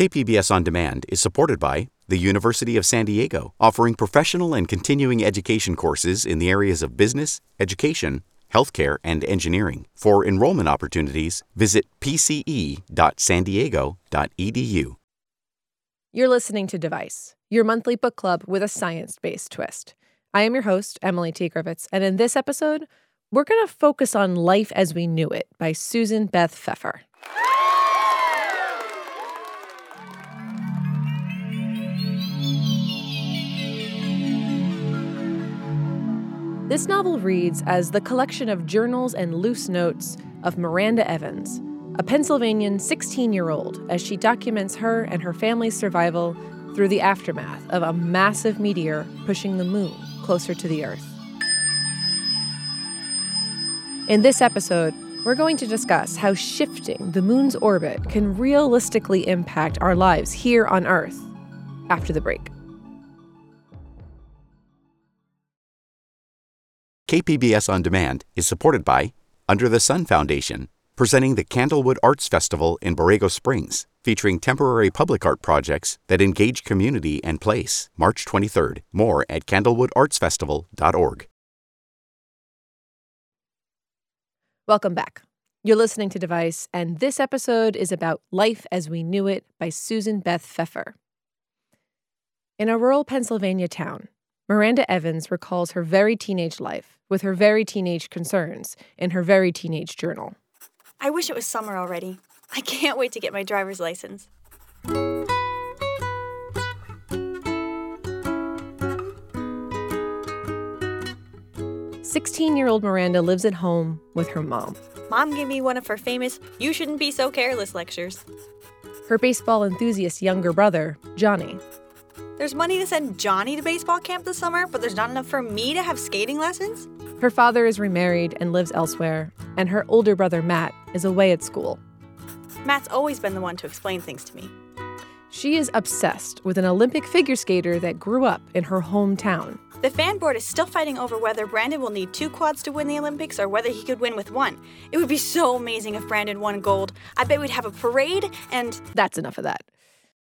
KPBS On Demand is supported by the University of San Diego, offering professional and continuing education courses in the areas of business, education, healthcare, and engineering. For enrollment opportunities, visit pce.sandiego.edu. You're listening to Device, your monthly book club with a science based twist. I am your host, Emily T. Griffiths, and in this episode, we're going to focus on Life as We Knew It by Susan Beth Pfeffer. This novel reads as the collection of journals and loose notes of Miranda Evans, a Pennsylvanian 16 year old, as she documents her and her family's survival through the aftermath of a massive meteor pushing the moon closer to the Earth. In this episode, we're going to discuss how shifting the moon's orbit can realistically impact our lives here on Earth after the break. KPBS On Demand is supported by Under the Sun Foundation, presenting the Candlewood Arts Festival in Borrego Springs, featuring temporary public art projects that engage community and place. March 23rd. More at candlewoodartsfestival.org. Welcome back. You're listening to Device, and this episode is about Life as We Knew It by Susan Beth Pfeffer. In a rural Pennsylvania town, Miranda Evans recalls her very teenage life with her very teenage concerns in her very teenage journal. I wish it was summer already. I can't wait to get my driver's license. Sixteen-year-old Miranda lives at home with her mom. Mom gave me one of her famous You Shouldn't Be So Careless lectures. Her baseball enthusiast younger brother, Johnny, There's money to send Johnny to baseball camp this summer, but there's not enough for me to have skating lessons? Her father is remarried and lives elsewhere, and her older brother Matt is away at school. Matt's always been the one to explain things to me. She is obsessed with an Olympic figure skater that grew up in her hometown. The fan board is still fighting over whether Brandon will need two quads to win the Olympics or whether he could win with one. It would be so amazing if Brandon won gold. I bet we'd have a parade and. That's enough of that.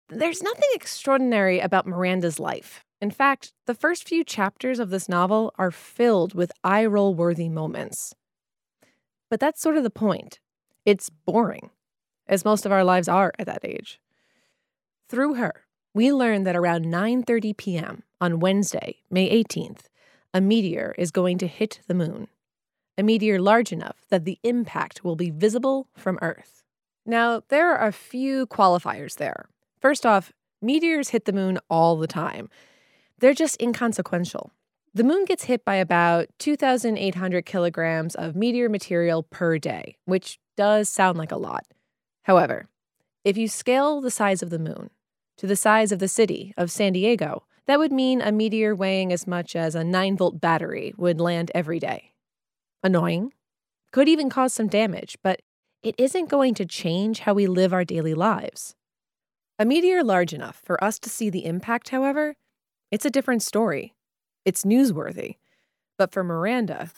There's nothing extraordinary about Miranda's life. In fact, the first few chapters of this novel are filled with eye roll worthy moments. But that's sort of the point. It's boring, as most of our lives are at that age. Through her, we learn that around 9:30 p.m. on Wednesday, May 18th, a meteor is going to hit the moon. A meteor large enough that the impact will be visible from Earth. Now, there are a few qualifiers there. First off, meteors hit the moon all the time. They're just inconsequential. The moon gets hit by about 2,800 kilograms of meteor material per day, which does sound like a lot. However, if you scale the size of the moon to the size of the city of San Diego, that would mean a meteor weighing as much as a 9 volt battery would land every day. Annoying. Could even cause some damage, but it isn't going to change how we live our daily lives. A meteor large enough for us to see the impact, however, it's a different story. It's newsworthy. But for Miranda,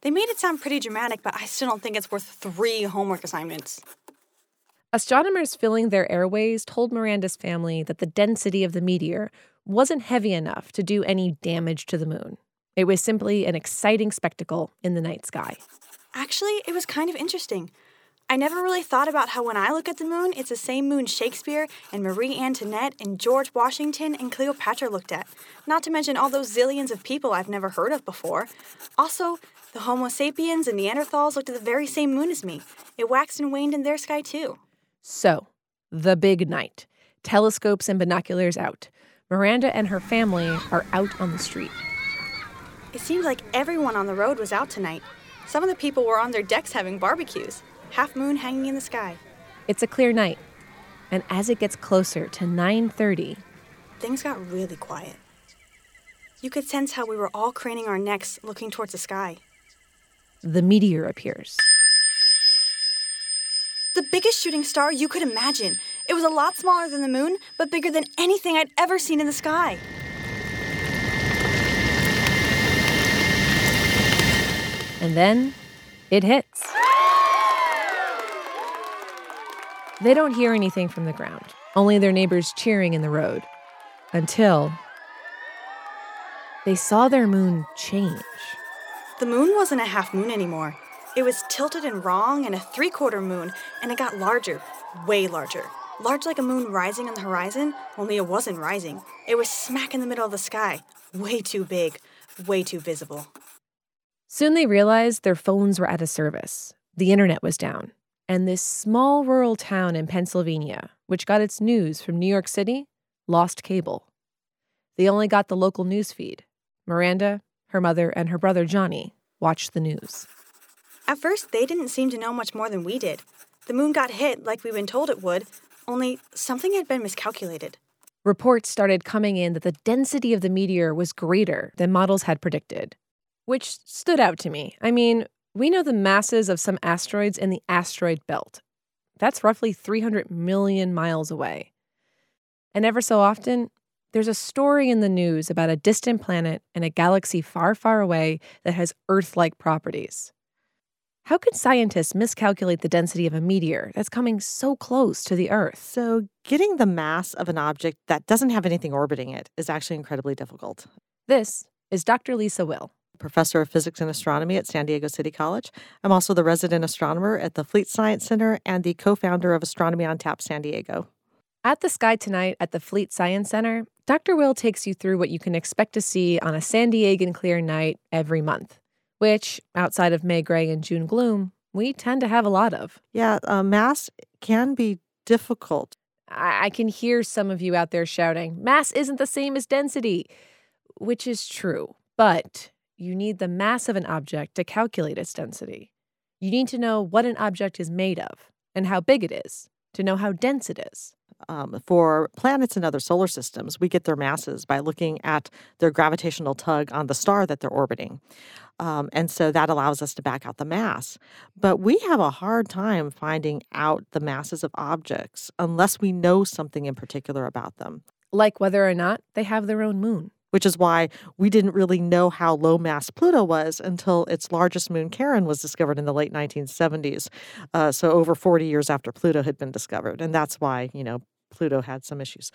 They made it sound pretty dramatic, but I still don't think it's worth three homework assignments. astronomers filling their airways told Miranda's family that the density of the meteor wasn't heavy enough to do any damage to the moon. It was simply an exciting spectacle in the night sky. Actually, it was kind of interesting. I never really thought about how when I look at the moon, it's the same moon Shakespeare and Marie Antoinette and George Washington and Cleopatra looked at. Not to mention all those zillions of people I've never heard of before. Also, the Homo sapiens and Neanderthals looked at the very same moon as me. It waxed and waned in their sky too. So, the big night. Telescopes and binoculars out. Miranda and her family are out on the street. It seemed like everyone on the road was out tonight. Some of the people were on their decks having barbecues. Half moon hanging in the sky. It's a clear night. And as it gets closer to 9:30, Things got really quiet. You could sense how we were all craning our necks looking towards the sky. the meteor appears. The biggest shooting star you could imagine. It was a lot smaller than the moon, but bigger than anything I'd ever seen in the sky. And then it hits. They don't hear anything from the ground, only their neighbors cheering in the road. Until they saw their moon change. The moon wasn't a half moon anymore. It was tilted and wrong and a three quarter moon, and it got larger, way larger. Large like a moon rising on the horizon, only it wasn't rising. It was smack in the middle of the sky, way too big, way too visible. Soon they realized their phones were out of service. The internet was down. And this small rural town in Pennsylvania, which got its news from New York City, lost cable. They only got the local news feed. Miranda, her mother, and her brother Johnny watched the news. At first, they didn't seem to know much more than we did. The moon got hit like we'd been told it would, only something had been miscalculated. Reports started coming in that the density of the meteor was greater than models had predicted, which stood out to me. I mean, we know the masses of some asteroids in the asteroid belt. That's roughly 300 million miles away. And ever so often, there's a story in the news about a distant planet in a galaxy far, far away that has Earth like properties. How could scientists miscalculate the density of a meteor that's coming so close to the Earth? So, getting the mass of an object that doesn't have anything orbiting it is actually incredibly difficult. This is Dr. Lisa Will, professor of physics and astronomy at San Diego City College. I'm also the resident astronomer at the Fleet Science Center and the co founder of Astronomy on Tap San Diego. At the Sky Tonight at the Fleet Science Center, Dr. Will takes you through what you can expect to see on a San Diegan clear night every month which, outside of May gray and June gloom, we tend to have a lot of. Yeah, uh, mass can be difficult. I-, I can hear some of you out there shouting, mass isn't the same as density, which is true, but you need the mass of an object to calculate its density. You need to know what an object is made of and how big it is to know how dense it is. Um, for planets and other solar systems, we get their masses by looking at their gravitational tug on the star that they're orbiting. Um, and so that allows us to back out the mass. But we have a hard time finding out the masses of objects unless we know something in particular about them. Like whether or not they have their own moon which is why we didn't really know how low mass Pluto was until its largest moon, Charon, was discovered in the late 1970s. Uh, so over 40 years after Pluto had been discovered. And that's why, you know, Pluto had some issues.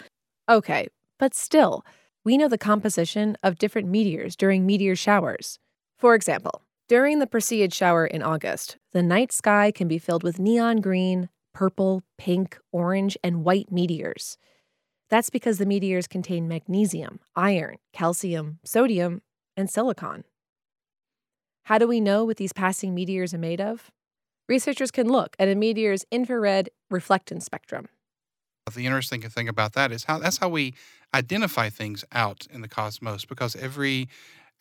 Okay, but still, we know the composition of different meteors during meteor showers. For example, during the Perseid shower in August, the night sky can be filled with neon green, purple, pink, orange, and white meteors. That's because the meteors contain magnesium, iron, calcium, sodium, and silicon. How do we know what these passing meteors are made of? Researchers can look at a meteor's infrared reflectance spectrum. The interesting thing about that is how that's how we identify things out in the cosmos because every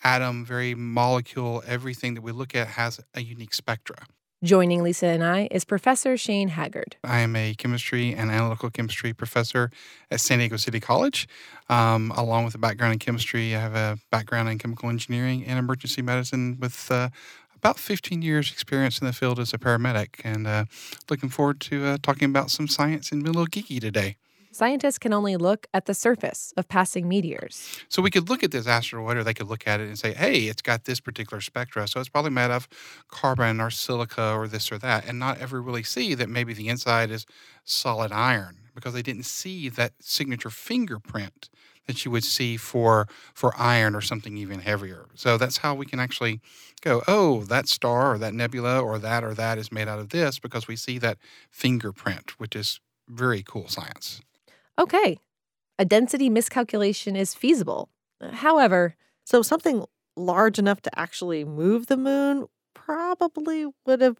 atom, very molecule, everything that we look at has a unique spectra. Joining Lisa and I is Professor Shane Haggard. I am a chemistry and analytical chemistry professor at San Diego City College. Um, along with a background in chemistry, I have a background in chemical engineering and emergency medicine with uh, about 15 years experience in the field as a paramedic and uh, looking forward to uh, talking about some science and being a little geeky today. Scientists can only look at the surface of passing meteors. So we could look at this asteroid or they could look at it and say, hey, it's got this particular spectra. So it's probably made of carbon or silica or this or that, and not ever really see that maybe the inside is solid iron because they didn't see that signature fingerprint that you would see for for iron or something even heavier. So that's how we can actually go, oh, that star or that nebula or that or that is made out of this because we see that fingerprint, which is very cool science. Okay. A density miscalculation is feasible. However, so something large enough to actually move the moon probably would have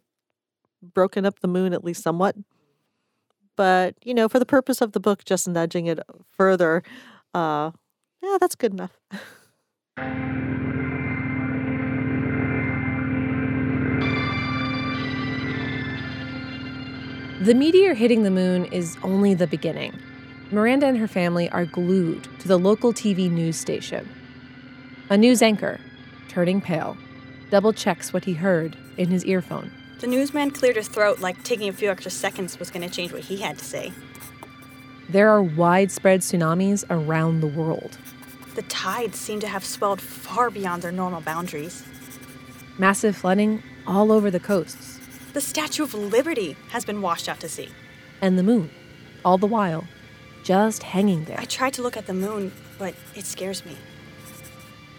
broken up the moon at least somewhat. But, you know, for the purpose of the book, just nudging it further, uh, yeah, that's good enough. The meteor hitting the moon is only the beginning. Miranda and her family are glued to the local TV news station. A news anchor, turning pale, double checks what he heard in his earphone. The newsman cleared his throat like taking a few extra seconds was going to change what he had to say. There are widespread tsunamis around the world. The tides seem to have swelled far beyond their normal boundaries. Massive flooding all over the coasts. The Statue of Liberty has been washed out to sea. and the moon, all the while, just hanging there. I tried to look at the moon, but it scares me.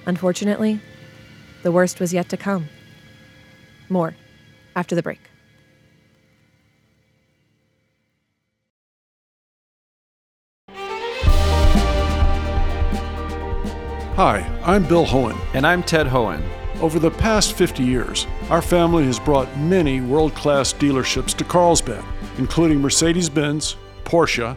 Unfortunately, the worst was yet to come. More after the break. Hi, I'm Bill Hoehn. And I'm Ted Hoehn. Over the past 50 years, our family has brought many world class dealerships to Carlsbad, including Mercedes Benz, Porsche,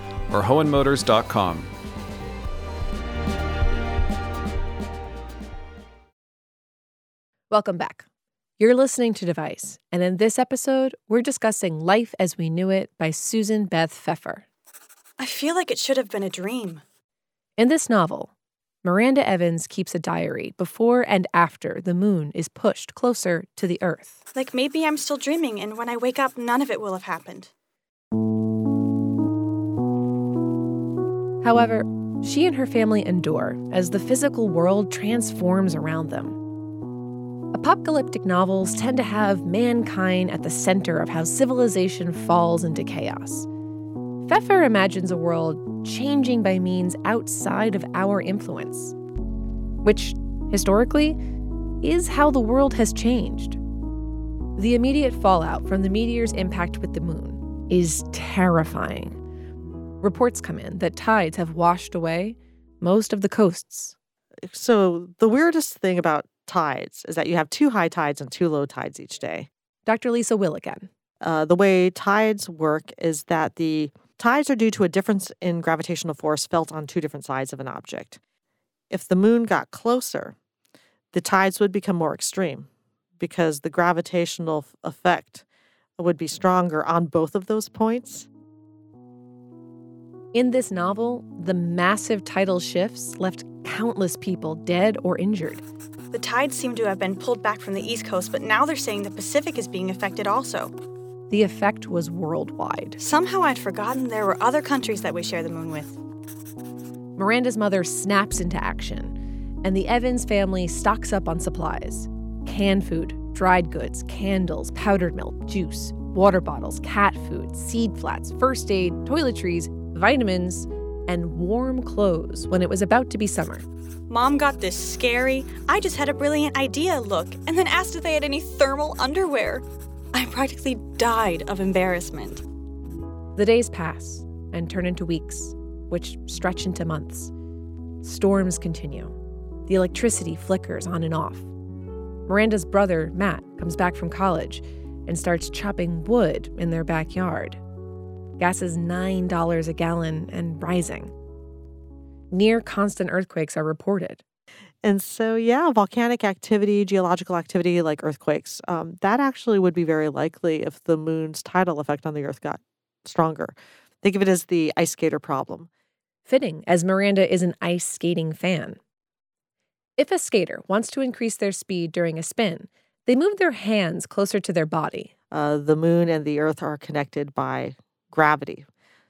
or hoehnmotors.com. Welcome back. You're listening to Device, and in this episode, we're discussing Life as We Knew It by Susan Beth Pfeffer. I feel like it should have been a dream. In this novel, Miranda Evans keeps a diary before and after the moon is pushed closer to the Earth. Like maybe I'm still dreaming, and when I wake up, none of it will have happened. However, she and her family endure as the physical world transforms around them. Apocalyptic novels tend to have mankind at the center of how civilization falls into chaos. Pfeffer imagines a world changing by means outside of our influence, which, historically, is how the world has changed. The immediate fallout from the meteor's impact with the moon is terrifying. Reports come in that tides have washed away most of the coasts. So, the weirdest thing about tides is that you have two high tides and two low tides each day. Dr. Lisa Will again. Uh, the way tides work is that the tides are due to a difference in gravitational force felt on two different sides of an object. If the moon got closer, the tides would become more extreme because the gravitational effect would be stronger on both of those points. In this novel, the massive tidal shifts left countless people dead or injured. The tides seem to have been pulled back from the East Coast, but now they're saying the Pacific is being affected also. The effect was worldwide. Somehow I'd forgotten there were other countries that we share the moon with. Miranda's mother snaps into action, and the Evans family stocks up on supplies canned food, dried goods, candles, powdered milk, juice, water bottles, cat food, seed flats, first aid, toiletries, vitamins, and warm clothes when it was about to be summer. Mom got this scary, I just had a brilliant idea look, and then asked if they had any thermal underwear. I practically died of embarrassment. The days pass and turn into weeks, which stretch into months. Storms continue. The electricity flickers on and off. Miranda's brother, Matt, comes back from college and starts chopping wood in their backyard. Gas is $9 a gallon and rising. Near constant earthquakes are reported. And so, yeah, volcanic activity, geological activity like earthquakes, um, that actually would be very likely if the moon's tidal effect on the Earth got stronger. Think of it as the ice skater problem. Fitting, as Miranda is an ice skating fan. If a skater wants to increase their speed during a spin, they move their hands closer to their body. Uh, the moon and the Earth are connected by gravity.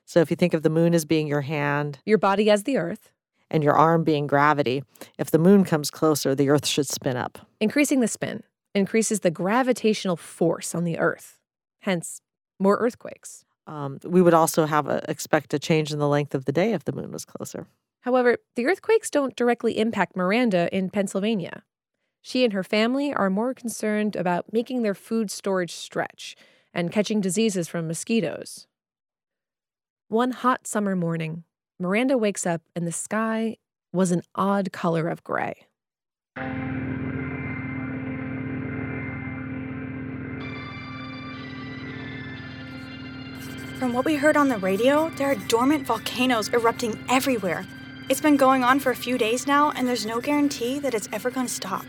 So if you think of the moon as being your hand, Your body as the earth, and your arm being gravity, if the moon comes closer, the Earth should spin up. increasing the spin increases the gravitational force on the earth, hence, more earthquakes. Um, we would also have a, expect a change in the length of the day if the moon was closer. However, the earthquakes don't directly impact Miranda in Pennsylvania. She and her family are more concerned about making their food storage stretch and catching diseases from mosquitoes. One hot summer morning, Miranda wakes up and the sky was an odd color of gray. From what we heard on the radio, there are dormant volcanoes erupting everywhere. It's been going on for a few days now, and there's no guarantee that it's ever going to stop.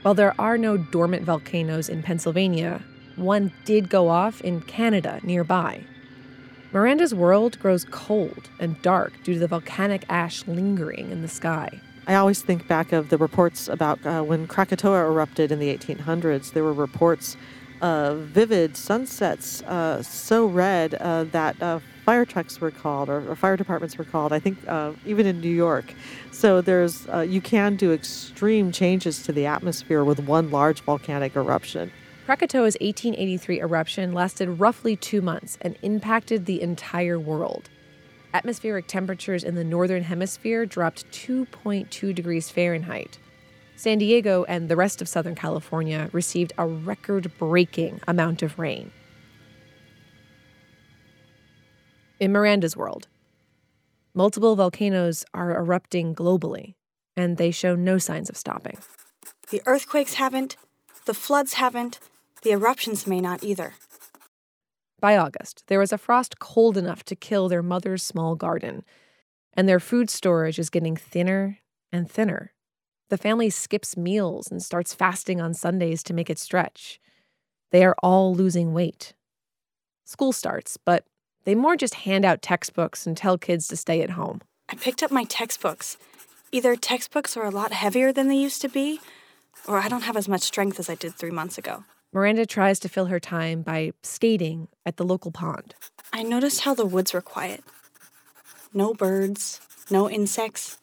While there are no dormant volcanoes in Pennsylvania, one did go off in Canada nearby. Miranda's world grows cold and dark due to the volcanic ash lingering in the sky. I always think back of the reports about uh, when Krakatoa erupted in the 1800s. There were reports of vivid sunsets uh, so red uh, that uh, fire trucks were called or, or, fire departments were called. I think uh, even in New York. So there's uh, you can do extreme changes to the atmosphere with one large volcanic eruption. Krakatoa's 1883 eruption lasted roughly two months and impacted the entire world atmospheric temperatures in the northern hemisphere dropped 2.2 degrees Fahrenheit. San Diego and the rest of Southern California received a record breaking amount of rain. In Miranda's world, multiple volcanoes are erupting globally, and they show no signs of stopping. The earthquakes haven't, the floods haven't, the eruptions may not either. By August, there was a frost cold enough to kill their mother's small garden, and their food storage is getting thinner and thinner. The family skips meals and starts fasting on Sundays to make it stretch. They are all losing weight. School starts, but they more just hand out textbooks and tell kids to stay at home. I picked up my textbooks. Either textbooks are a lot heavier than they used to be, or I don't have as much strength as I did three months ago. Miranda tries to fill her time by skating at the local pond. I noticed how the woods were quiet. No birds, no insects,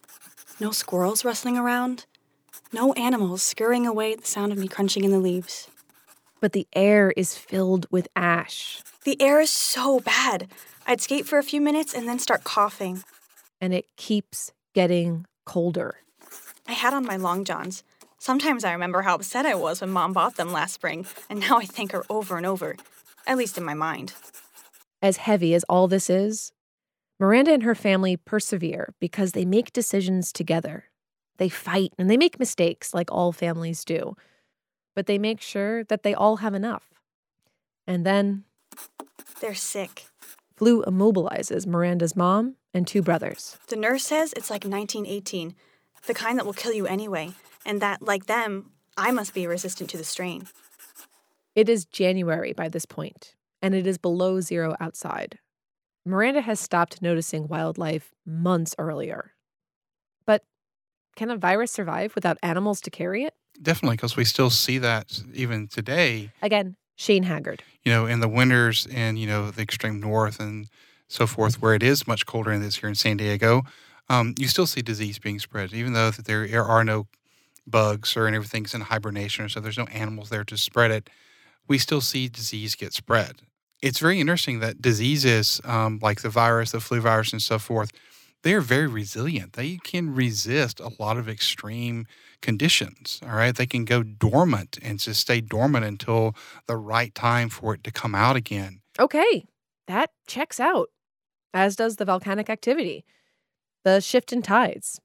no squirrels rustling around, no animals scurrying away at the sound of me crunching in the leaves. But the air is filled with ash. The air is so bad. I'd skate for a few minutes and then start coughing. And it keeps getting colder. I had on my long johns, Sometimes I remember how upset I was when mom bought them last spring, and now I thank her over and over, at least in my mind. As heavy as all this is, Miranda and her family persevere because they make decisions together. They fight and they make mistakes like all families do, but they make sure that they all have enough. And then they're sick. Flu immobilizes Miranda's mom and two brothers. The nurse says it's like 1918, the kind that will kill you anyway and that, like them, I must be resistant to the strain. It is January by this point, and it is below zero outside. Miranda has stopped noticing wildlife months earlier. But can a virus survive without animals to carry it? Definitely, because we still see that even today. Again, Shane Haggard. You know, in the winters in, you know, the extreme north and so forth, where it is much colder than this here in San Diego, um, you still see disease being spread, even though there are no bugs or everything's in hibernation or so there's no animals there to spread it, we still see disease get spread. It's very interesting that diseases um, like the virus, the flu virus, and so forth, they are very resilient. They can resist a lot of extreme conditions. All right. They can go dormant and just stay dormant until the right time for it to come out again. Okay. That checks out, as does the volcanic activity, the shift in tides,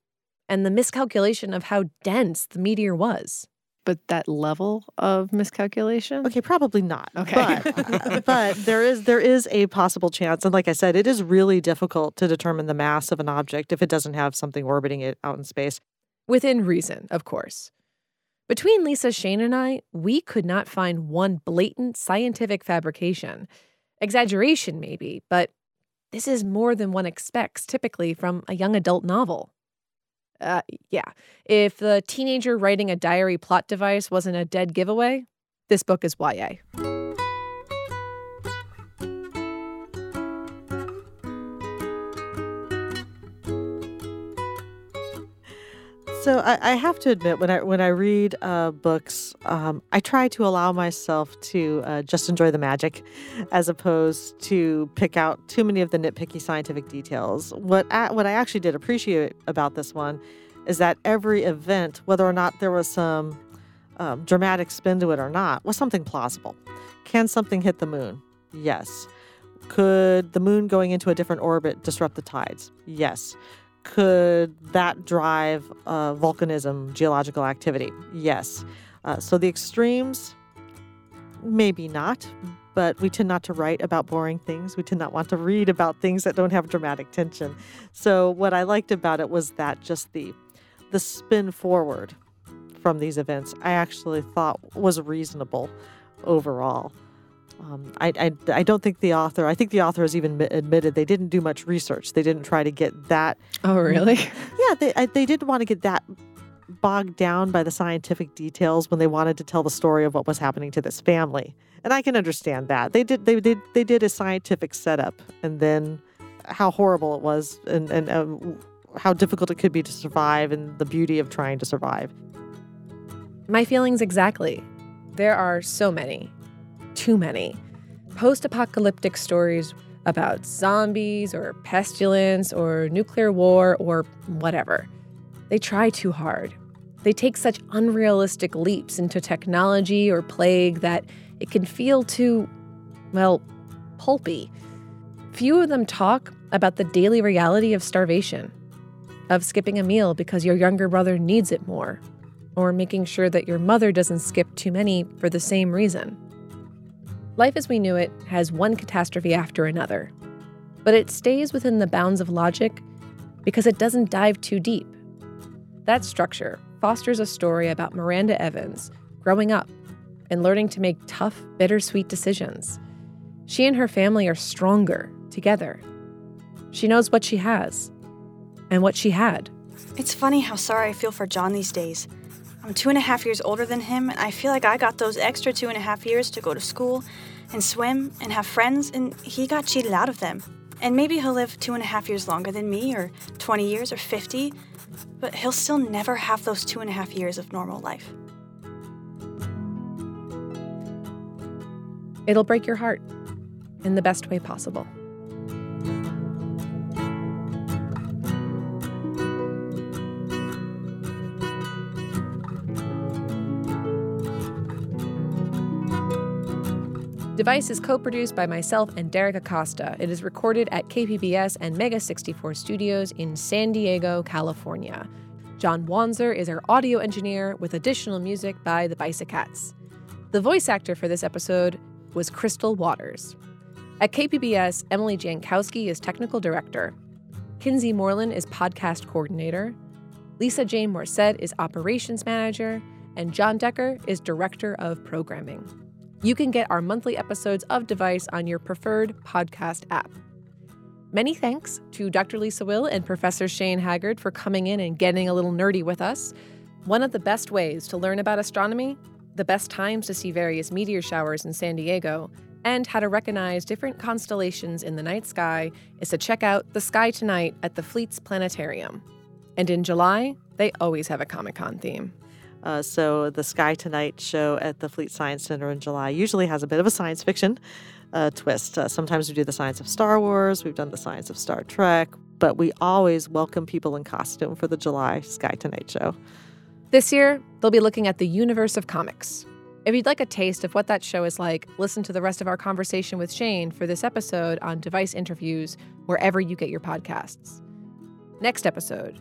and the miscalculation of how dense the meteor was. But that level of miscalculation? Okay, probably not. Okay. But, but there is there is a possible chance. And like I said, it is really difficult to determine the mass of an object if it doesn't have something orbiting it out in space. Within reason, of course. Between Lisa Shane and I, we could not find one blatant scientific fabrication. Exaggeration, maybe, but this is more than one expects typically from a young adult novel. Uh, yeah. If the teenager writing a diary plot device wasn't a dead giveaway, this book is YA. So I, I, have to admit, when I when I read uh, books, um, I try to allow myself to uh, just enjoy the magic, as opposed to pick out too many of the nitpicky scientific details. What I, what I actually did appreciate about this one is that every event, whether or not there was some um, dramatic spin to it or not, was something plausible. Can something hit the moon? Yes. Could the moon going into a different orbit disrupt the tides? Yes. Could that drive uh, volcanism, geological activity? Yes. Uh, so the extremes, maybe not, but we tend not to write about boring things. We tend not want to read about things that don't have dramatic tension. So what I liked about it was that just the the spin forward from these events I actually thought was reasonable overall. Um, I, I, I don't think the author, I think the author has even admitted they didn't do much research. They didn't try to get that. Oh, really? Yeah, they, I, they didn't want to get that bogged down by the scientific details when they wanted to tell the story of what was happening to this family. And I can understand that. They did they did they did a scientific setup and then how horrible it was and and um, how difficult it could be to survive and the beauty of trying to survive. My feelings exactly. There are so many, too many, post apocalyptic stories about zombies or pestilence or nuclear war or whatever. They try too hard. They take such unrealistic leaps into technology or plague that it can feel too, well, pulpy. Few of them talk about the daily reality of starvation, of skipping a meal because your younger brother needs it more, or making sure that your mother doesn't skip too many for the same reason. Life as we knew it has one catastrophe after another, but it stays within the bounds of logic because it doesn't dive too deep. That structure fosters a story about Miranda Evans growing up and learning to make tough, bittersweet decisions. She and her family are stronger together. She knows what she has and what she had. It's funny how sorry I feel for John these days. I'm two and a half years older than him, and I feel like I got those extra two and a half years to go to school and swim and have friends, and he got cheated out of them. And maybe he'll live two and a half years longer than me, or 20 years, or 50, but he'll still never have those two and a half years of normal life. It'll break your heart in the best way possible. Device is co produced by myself and Derek Acosta. It is recorded at KPBS and Mega 64 Studios in San Diego, California. John Wanzer is our audio engineer with additional music by the Bisicats. The voice actor for this episode was Crystal Waters. At KPBS, Emily Jankowski is technical director. Kinsee Morlan is podcast coordinator. Lisa Jane Morset is operations manager. And John Decker is director of programming. You can get our monthly episodes of Device on your preferred podcast app. Many thanks to Dr. Lisa Will and Professor Shane Haggard for coming in and getting a little nerdy with us. One of the best ways to learn about astronomy, the best times to see various meteor showers in San Diego, and how to recognize different constellations in the night sky is to check out The Sky Tonight at the Fleets Planetarium. And in July, they always have a Comic Con theme. Uh, so the Sky Tonight show at the Fleet Science Center in July usually has a bit of a science fiction uh, twist. Uh, sometimes we do the science of Star Wars, we've done the science of Star Trek, but we always welcome people in costume for the July Sky Tonight show. This year, they'll be looking at the universe of comics. If you'd like a taste of what that show is like, listen to the rest of our conversation with Shane for this episode on device interviews wherever you get your podcasts. Next episode,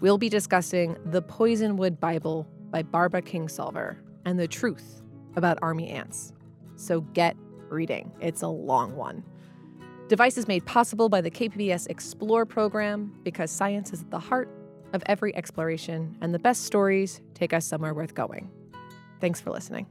we'll be discussing The Poisonwood Bible by Barbara Kingsolver and the truth about army ants. So get reading, it's a long one. Device is made possible by the KPBS Explore program because science is at the heart of every exploration, and the best stories take us somewhere worth going. Thanks for listening.